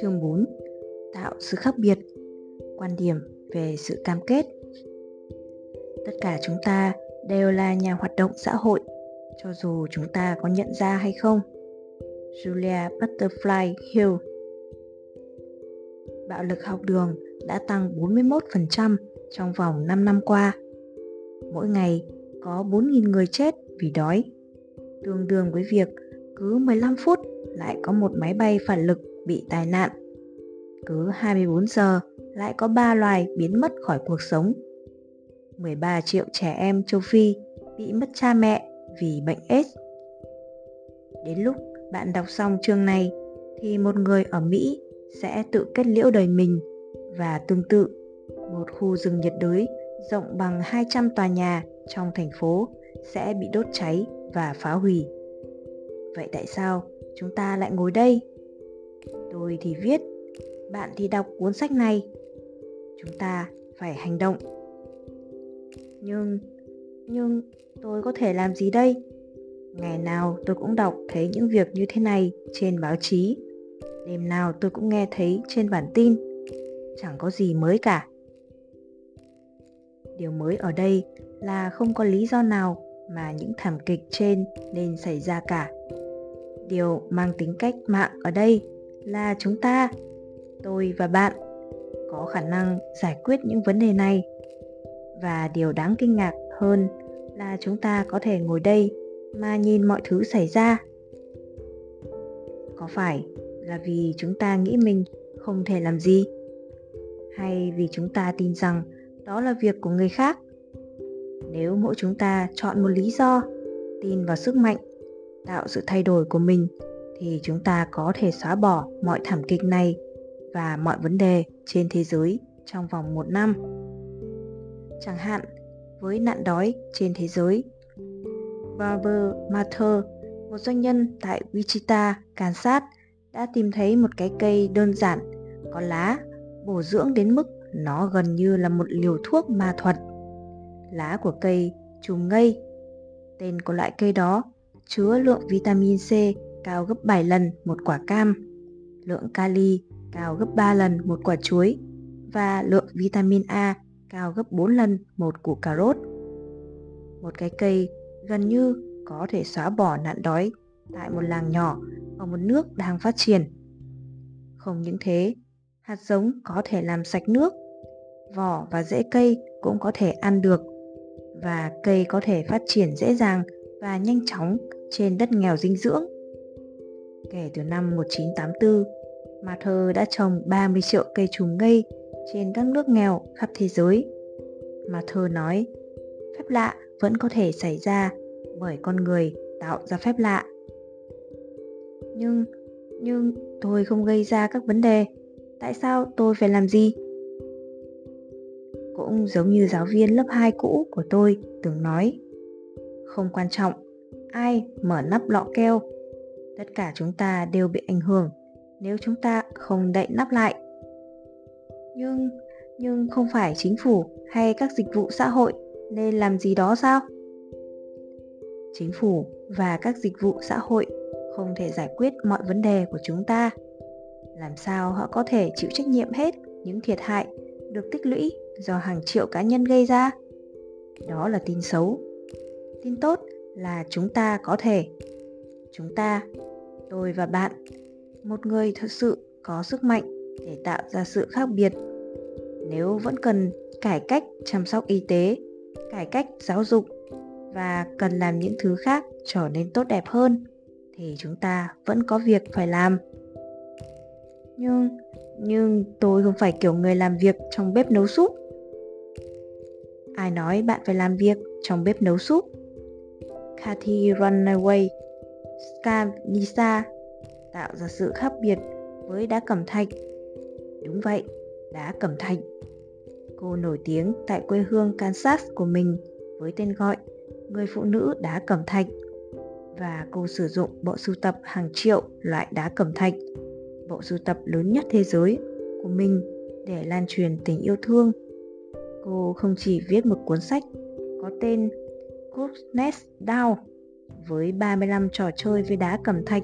Chương 4 Tạo sự khác biệt Quan điểm về sự cam kết Tất cả chúng ta đều là nhà hoạt động xã hội cho dù chúng ta có nhận ra hay không. Julia Butterfly Hill Bạo lực học đường đã tăng 41% trong vòng 5 năm qua. Mỗi ngày có 4.000 người chết vì đói, tương đương với việc cứ 15 phút lại có một máy bay phản lực bị tai nạn. Cứ 24 giờ lại có 3 loài biến mất khỏi cuộc sống. 13 triệu trẻ em châu Phi bị mất cha mẹ vì bệnh AIDS. Đến lúc bạn đọc xong chương này thì một người ở Mỹ sẽ tự kết liễu đời mình và tương tự một khu rừng nhiệt đới rộng bằng 200 tòa nhà trong thành phố sẽ bị đốt cháy và phá hủy. Vậy tại sao chúng ta lại ngồi đây? Tôi thì viết, bạn thì đọc cuốn sách này. Chúng ta phải hành động. Nhưng, nhưng tôi có thể làm gì đây? Ngày nào tôi cũng đọc thấy những việc như thế này trên báo chí. Đêm nào tôi cũng nghe thấy trên bản tin. Chẳng có gì mới cả. Điều mới ở đây là không có lý do nào mà những thảm kịch trên nên xảy ra cả. Điều mang tính cách mạng ở đây là chúng ta, tôi và bạn có khả năng giải quyết những vấn đề này. Và điều đáng kinh ngạc hơn là chúng ta có thể ngồi đây mà nhìn mọi thứ xảy ra. Có phải là vì chúng ta nghĩ mình không thể làm gì? Hay vì chúng ta tin rằng đó là việc của người khác? Nếu mỗi chúng ta chọn một lý do, tin vào sức mạnh, tạo sự thay đổi của mình thì chúng ta có thể xóa bỏ mọi thảm kịch này và mọi vấn đề trên thế giới trong vòng một năm. Chẳng hạn, với nạn đói trên thế giới. Barber Mather, một doanh nhân tại Wichita, Kansas, đã tìm thấy một cái cây đơn giản, có lá, bổ dưỡng đến mức nó gần như là một liều thuốc ma thuật. Lá của cây trùng ngây. Tên của loại cây đó chứa lượng vitamin C cao gấp 7 lần một quả cam, lượng kali cao gấp 3 lần một quả chuối và lượng vitamin A cao gấp 4 lần một củ cà rốt một cái cây gần như có thể xóa bỏ nạn đói tại một làng nhỏ ở một nước đang phát triển. Không những thế, hạt giống có thể làm sạch nước, vỏ và rễ cây cũng có thể ăn được và cây có thể phát triển dễ dàng và nhanh chóng trên đất nghèo dinh dưỡng. Kể từ năm 1984, Mather đã trồng 30 triệu cây trùng ngây trên các nước nghèo khắp thế giới. Mather nói, phép lạ vẫn có thể xảy ra bởi con người tạo ra phép lạ nhưng nhưng tôi không gây ra các vấn đề tại sao tôi phải làm gì cũng giống như giáo viên lớp 2 cũ của tôi từng nói. Không quan trọng ai mở nắp lọ keo, tất cả chúng ta đều bị ảnh hưởng nếu chúng ta không đậy nắp lại. Nhưng nhưng không phải chính phủ hay các dịch vụ xã hội nên làm gì đó sao? Chính phủ và các dịch vụ xã hội không thể giải quyết mọi vấn đề của chúng ta. Làm sao họ có thể chịu trách nhiệm hết những thiệt hại được tích lũy? Do hàng triệu cá nhân gây ra. Đó là tin xấu. Tin tốt là chúng ta có thể. Chúng ta, tôi và bạn, một người thật sự có sức mạnh để tạo ra sự khác biệt. Nếu vẫn cần cải cách chăm sóc y tế, cải cách giáo dục và cần làm những thứ khác trở nên tốt đẹp hơn, thì chúng ta vẫn có việc phải làm. Nhưng nhưng tôi không phải kiểu người làm việc trong bếp nấu súp ai nói bạn phải làm việc trong bếp nấu súp? Kathy Runaway Scanisa tạo ra sự khác biệt với đá cẩm thạch. Đúng vậy đá cẩm thạch. Cô nổi tiếng tại quê hương Kansas của mình với tên gọi Người phụ nữ đá cẩm thạch. Và cô sử dụng bộ sưu tập hàng triệu loại đá cẩm thạch, bộ sưu tập lớn nhất thế giới của mình để lan truyền tình yêu thương. Cô không chỉ viết một cuốn sách có tên Goodness Down với 35 trò chơi với đá cẩm thạch,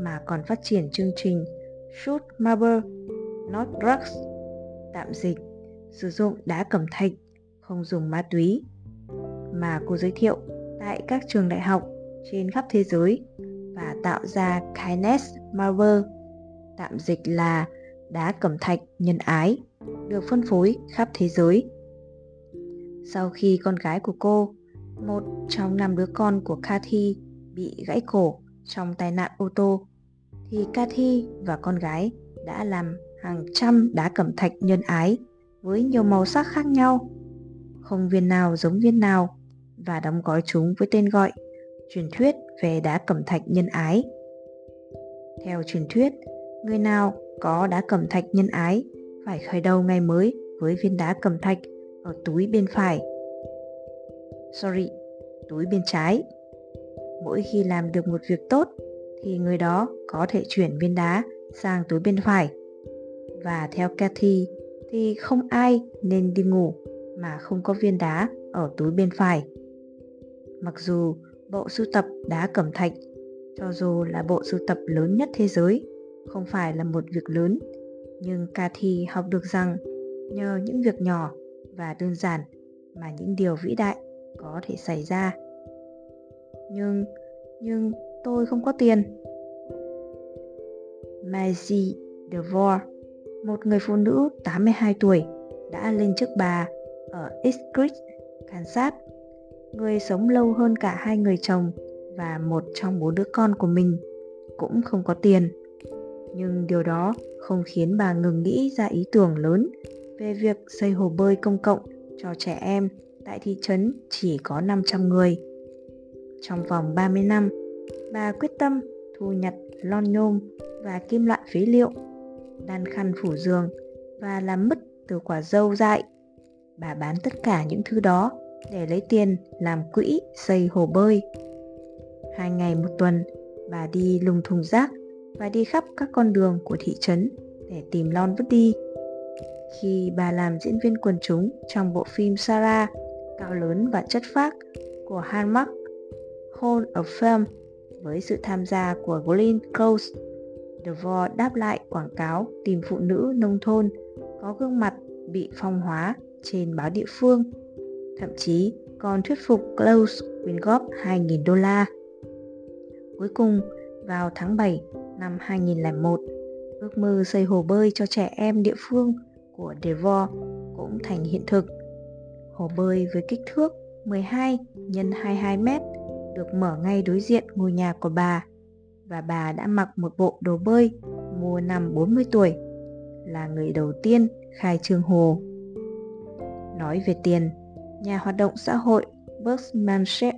mà còn phát triển chương trình Shoot Marble, Not Drugs, tạm dịch, sử dụng đá cẩm thạch, không dùng ma túy, mà cô giới thiệu tại các trường đại học trên khắp thế giới và tạo ra Kindness Marble, tạm dịch là đá cẩm thạch nhân ái, được phân phối khắp thế giới. Sau khi con gái của cô, một trong năm đứa con của Cathy bị gãy cổ trong tai nạn ô tô, thì Cathy và con gái đã làm hàng trăm đá cẩm thạch nhân ái với nhiều màu sắc khác nhau. Không viên nào giống viên nào và đóng gói chúng với tên gọi truyền thuyết về đá cẩm thạch nhân ái. Theo truyền thuyết, người nào có đá cẩm thạch nhân ái phải khởi đầu ngày mới với viên đá cẩm thạch ở túi bên phải. Sorry, túi bên trái. Mỗi khi làm được một việc tốt thì người đó có thể chuyển viên đá sang túi bên phải. Và theo Cathy thì không ai nên đi ngủ mà không có viên đá ở túi bên phải. Mặc dù bộ sưu tập đá cẩm thạch, cho dù là bộ sưu tập lớn nhất thế giới, không phải là một việc lớn, nhưng Cathy học được rằng nhờ những việc nhỏ và đơn giản mà những điều vĩ đại có thể xảy ra. Nhưng, nhưng tôi không có tiền. Maisie DeVore, một người phụ nữ 82 tuổi, đã lên chức bà ở East Creek, Kansas. Người sống lâu hơn cả hai người chồng và một trong bốn đứa con của mình cũng không có tiền nhưng điều đó không khiến bà ngừng nghĩ ra ý tưởng lớn về việc xây hồ bơi công cộng cho trẻ em tại thị trấn chỉ có 500 người. Trong vòng 30 năm, bà quyết tâm thu nhặt lon nhôm và kim loại phế liệu, đan khăn phủ giường và làm mứt từ quả dâu dại. Bà bán tất cả những thứ đó để lấy tiền làm quỹ xây hồ bơi. Hai ngày một tuần, bà đi lùng thùng rác và đi khắp các con đường của thị trấn để tìm lon vứt đi. Khi bà làm diễn viên quần chúng trong bộ phim Sarah cao lớn và chất phác của Hallmark Hall of Fame với sự tham gia của Glenn Close, DeVore đáp lại quảng cáo tìm phụ nữ nông thôn có gương mặt bị phong hóa trên báo địa phương. Thậm chí còn thuyết phục Close quyên góp 2.000 đô la. Cuối cùng, vào tháng 7 năm 2001, ước mơ xây hồ bơi cho trẻ em địa phương của Devor cũng thành hiện thực. Hồ bơi với kích thước 12 x 22 mét được mở ngay đối diện ngôi nhà của bà và bà đã mặc một bộ đồ bơi mua năm 40 tuổi, là người đầu tiên khai trương hồ. Nói về tiền, nhà hoạt động xã hội Buckmanship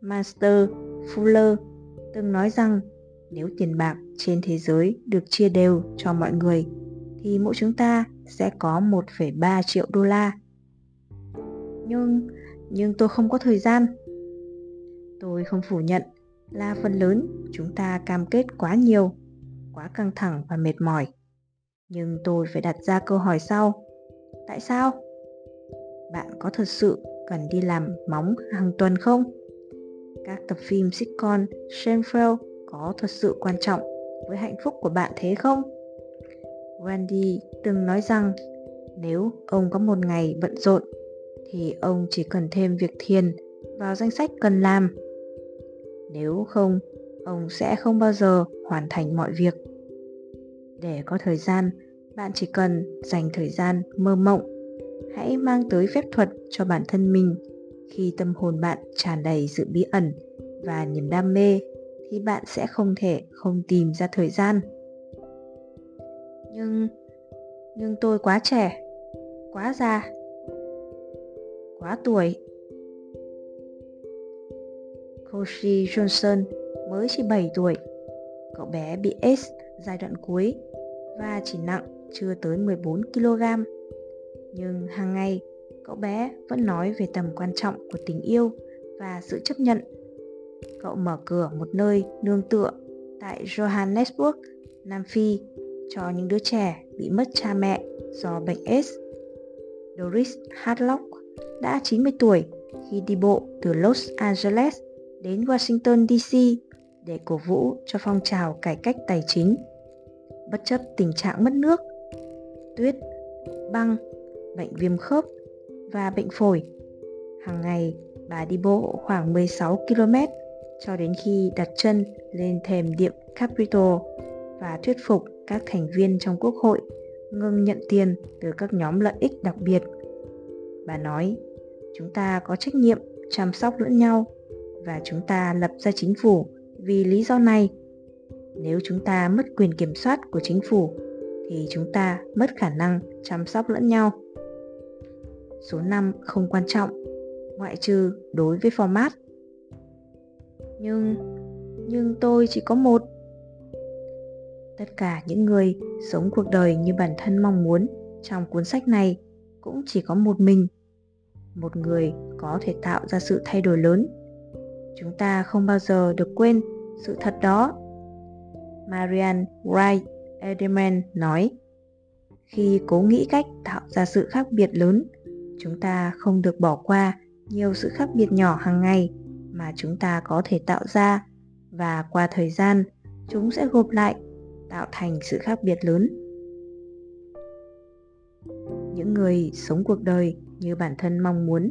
Master Fuller từng nói rằng nếu tiền bạc trên thế giới được chia đều cho mọi người thì mỗi chúng ta sẽ có 1,3 triệu đô la. Nhưng, nhưng tôi không có thời gian. Tôi không phủ nhận là phần lớn chúng ta cam kết quá nhiều, quá căng thẳng và mệt mỏi. Nhưng tôi phải đặt ra câu hỏi sau. Tại sao? Bạn có thật sự cần đi làm móng hàng tuần không? Các tập phim sitcom Seinfeld có thật sự quan trọng với hạnh phúc của bạn thế không? Wendy từng nói rằng nếu ông có một ngày bận rộn thì ông chỉ cần thêm việc thiền vào danh sách cần làm. Nếu không, ông sẽ không bao giờ hoàn thành mọi việc. Để có thời gian, bạn chỉ cần dành thời gian mơ mộng. Hãy mang tới phép thuật cho bản thân mình khi tâm hồn bạn tràn đầy sự bí ẩn và niềm đam mê thì bạn sẽ không thể không tìm ra thời gian nhưng nhưng tôi quá trẻ quá già quá tuổi Koshi Johnson mới chỉ 7 tuổi. Cậu bé bị AIDS giai đoạn cuối và chỉ nặng chưa tới 14 kg. Nhưng hàng ngày, cậu bé vẫn nói về tầm quan trọng của tình yêu và sự chấp nhận cậu mở cửa một nơi nương tựa tại Johannesburg, Nam Phi cho những đứa trẻ bị mất cha mẹ do bệnh AIDS. Doris Hadlock đã 90 tuổi khi đi bộ từ Los Angeles đến Washington DC để cổ vũ cho phong trào cải cách tài chính. Bất chấp tình trạng mất nước, tuyết, băng, bệnh viêm khớp và bệnh phổi. Hàng ngày, bà đi bộ khoảng 16 km cho đến khi đặt chân lên thềm điện Capitol và thuyết phục các thành viên trong quốc hội ngừng nhận tiền từ các nhóm lợi ích đặc biệt. Bà nói, chúng ta có trách nhiệm chăm sóc lẫn nhau và chúng ta lập ra chính phủ vì lý do này. Nếu chúng ta mất quyền kiểm soát của chính phủ thì chúng ta mất khả năng chăm sóc lẫn nhau. Số 5 không quan trọng, ngoại trừ đối với format. Nhưng, nhưng tôi chỉ có một. Tất cả những người sống cuộc đời như bản thân mong muốn trong cuốn sách này cũng chỉ có một mình. Một người có thể tạo ra sự thay đổi lớn. Chúng ta không bao giờ được quên sự thật đó. Marian Wright Edelman nói, khi cố nghĩ cách tạo ra sự khác biệt lớn, chúng ta không được bỏ qua nhiều sự khác biệt nhỏ hàng ngày mà chúng ta có thể tạo ra và qua thời gian chúng sẽ gộp lại tạo thành sự khác biệt lớn những người sống cuộc đời như bản thân mong muốn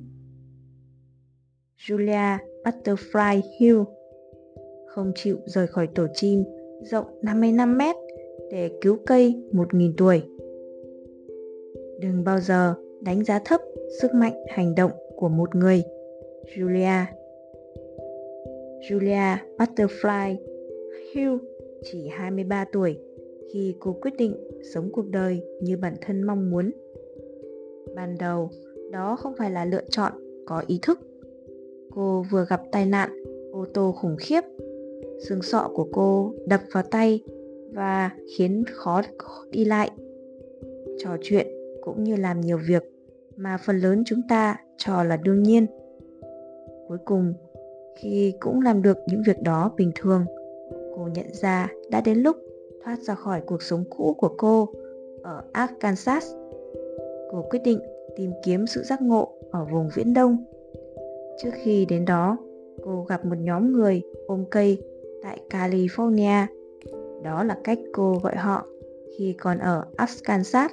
Julia Butterfly Hill không chịu rời khỏi tổ chim rộng 55 mét để cứu cây 1.000 tuổi. Đừng bao giờ đánh giá thấp sức mạnh hành động của một người. Julia Julia Butterfly Hill chỉ 23 tuổi khi cô quyết định sống cuộc đời như bản thân mong muốn. Ban đầu, đó không phải là lựa chọn có ý thức. Cô vừa gặp tai nạn ô tô khủng khiếp. Xương sọ của cô đập vào tay và khiến khó đi lại. Trò chuyện cũng như làm nhiều việc mà phần lớn chúng ta cho là đương nhiên. Cuối cùng, khi cũng làm được những việc đó bình thường, cô nhận ra đã đến lúc thoát ra khỏi cuộc sống cũ của cô ở Arkansas. Cô quyết định tìm kiếm sự giác ngộ ở vùng viễn đông. Trước khi đến đó, cô gặp một nhóm người ôm cây tại California. Đó là cách cô gọi họ khi còn ở Arkansas.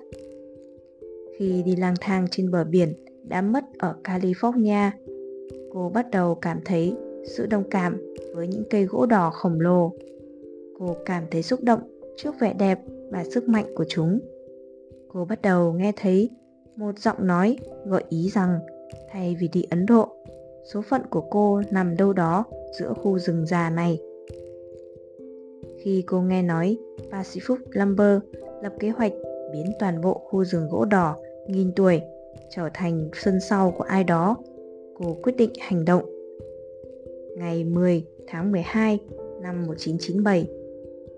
Khi đi lang thang trên bờ biển đã mất ở California, cô bắt đầu cảm thấy sự đồng cảm với những cây gỗ đỏ khổng lồ. Cô cảm thấy xúc động trước vẻ đẹp và sức mạnh của chúng. Cô bắt đầu nghe thấy một giọng nói gợi ý rằng thay vì đi Ấn Độ, số phận của cô nằm đâu đó giữa khu rừng già này. Khi cô nghe nói Pacific Lumber lập kế hoạch biến toàn bộ khu rừng gỗ đỏ nghìn tuổi trở thành sân sau của ai đó, cô quyết định hành động. Ngày 10 tháng 12 năm 1997,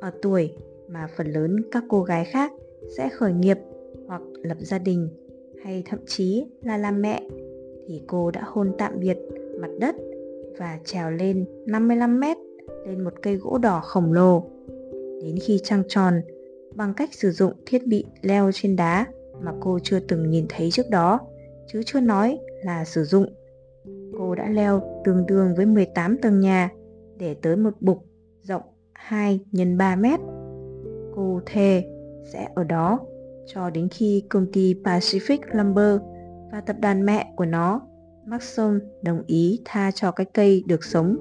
ở tuổi mà phần lớn các cô gái khác sẽ khởi nghiệp hoặc lập gia đình hay thậm chí là làm mẹ thì cô đã hôn tạm biệt mặt đất và trèo lên 55 mét lên một cây gỗ đỏ khổng lồ. Đến khi trăng tròn, bằng cách sử dụng thiết bị leo trên đá mà cô chưa từng nhìn thấy trước đó, chứ chưa nói là sử dụng. Cô đã leo tương đương với 18 tầng nhà để tới một bục rộng 2 x 3 mét. Cô thề sẽ ở đó cho đến khi công ty Pacific Lumber và tập đoàn mẹ của nó, Maxon, đồng ý tha cho cái cây được sống.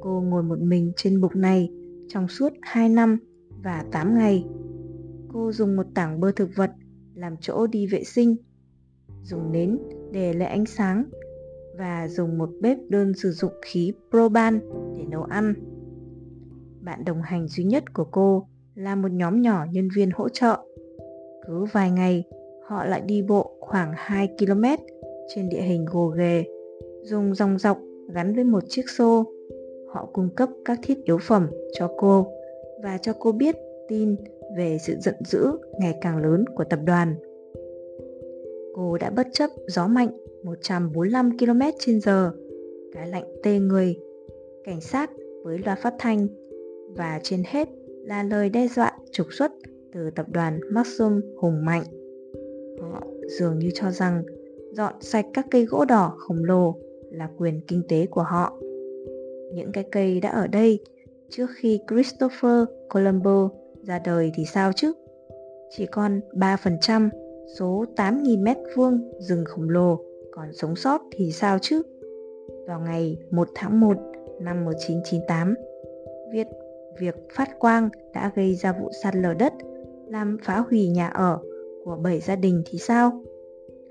Cô ngồi một mình trên bục này trong suốt 2 năm và 8 ngày. Cô dùng một tảng bơ thực vật làm chỗ đi vệ sinh, dùng nến để lấy ánh sáng và dùng một bếp đơn sử dụng khí proban để nấu ăn. Bạn đồng hành duy nhất của cô là một nhóm nhỏ nhân viên hỗ trợ. Cứ vài ngày, họ lại đi bộ khoảng 2 km trên địa hình gồ ghề, dùng dòng dọc gắn với một chiếc xô. Họ cung cấp các thiết yếu phẩm cho cô và cho cô biết tin về sự giận dữ ngày càng lớn của tập đoàn. Cô đã bất chấp gió mạnh 145 km h cái lạnh tê người, cảnh sát với loa phát thanh và trên hết là lời đe dọa trục xuất từ tập đoàn Maxim hùng mạnh. Họ dường như cho rằng dọn sạch các cây gỗ đỏ khổng lồ là quyền kinh tế của họ. những cái cây đã ở đây trước khi Christopher Colombo ra đời thì sao chứ? Chỉ còn 3% số 8.000 mét vuông rừng khổng lồ còn sống sót thì sao chứ? Vào ngày 1 tháng 1 năm 1998, Việt việc phát quang đã gây ra vụ sạt lở đất làm phá hủy nhà ở của 7 gia đình thì sao?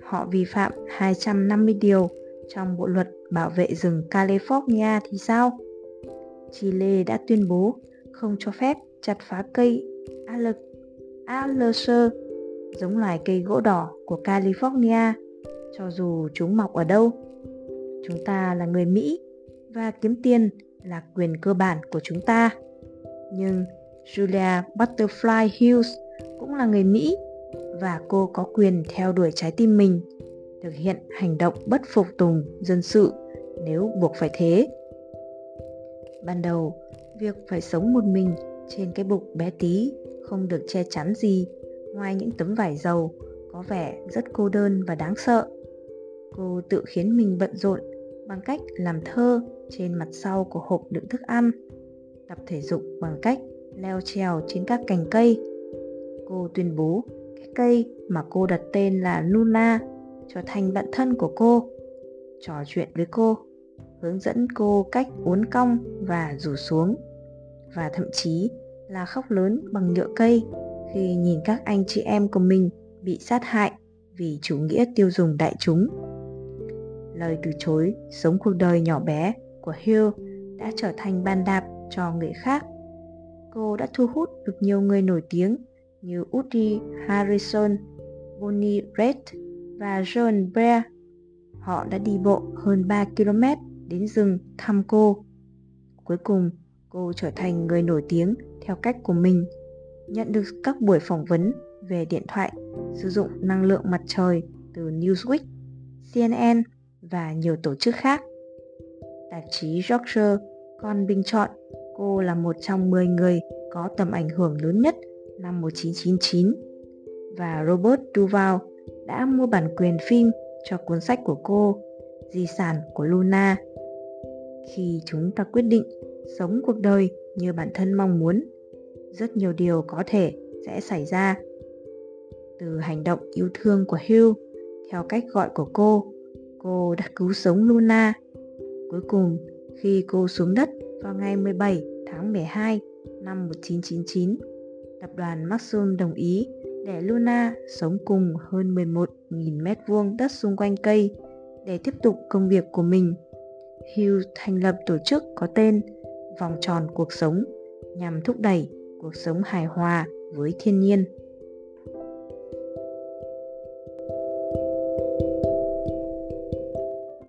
Họ vi phạm 250 điều trong bộ luật bảo vệ rừng California thì sao? Chile đã tuyên bố không cho phép chặt phá cây Alerce, giống loài cây gỗ đỏ của California, cho dù chúng mọc ở đâu. Chúng ta là người Mỹ và kiếm tiền là quyền cơ bản của chúng ta. Nhưng Julia Butterfly Hughes cũng là người Mỹ và cô có quyền theo đuổi trái tim mình, thực hiện hành động bất phục tùng dân sự nếu buộc phải thế. Ban đầu, việc phải sống một mình trên cái bụng bé tí không được che chắn gì ngoài những tấm vải dầu có vẻ rất cô đơn và đáng sợ. Cô tự khiến mình bận rộn bằng cách làm thơ trên mặt sau của hộp đựng thức ăn, tập thể dục bằng cách leo trèo trên các cành cây. Cô tuyên bố cái cây mà cô đặt tên là Luna trở thành bạn thân của cô, trò chuyện với cô, hướng dẫn cô cách uốn cong và rủ xuống, và thậm chí là khóc lớn bằng nhựa cây khi nhìn các anh chị em của mình bị sát hại vì chủ nghĩa tiêu dùng đại chúng. Lời từ chối sống cuộc đời nhỏ bé của Hill đã trở thành ban đạp cho người khác. Cô đã thu hút được nhiều người nổi tiếng như Woody Harrison, Bonnie Raitt và John Brea. Họ đã đi bộ hơn 3 km đến rừng thăm cô. Cuối cùng, cô trở thành người nổi tiếng theo cách của mình, nhận được các buổi phỏng vấn về điện thoại sử dụng năng lượng mặt trời từ Newsweek, CNN và nhiều tổ chức khác. Tạp chí Yorkshire còn bình chọn cô là một trong 10 người có tầm ảnh hưởng lớn nhất năm 1999 và Robert Duval đã mua bản quyền phim cho cuốn sách của cô Di sản của Luna. Khi chúng ta quyết định sống cuộc đời như bản thân mong muốn, rất nhiều điều có thể sẽ xảy ra. Từ hành động yêu thương của Hugh, theo cách gọi của cô, cô đã cứu sống Luna. Cuối cùng, khi cô xuống đất vào ngày 17 tháng 12 năm 1999, tập đoàn Maxim đồng ý để Luna sống cùng hơn 11.000 mét vuông đất xung quanh cây để tiếp tục công việc của mình. Hugh thành lập tổ chức có tên Vòng tròn cuộc sống nhằm thúc đẩy cuộc sống hài hòa với thiên nhiên.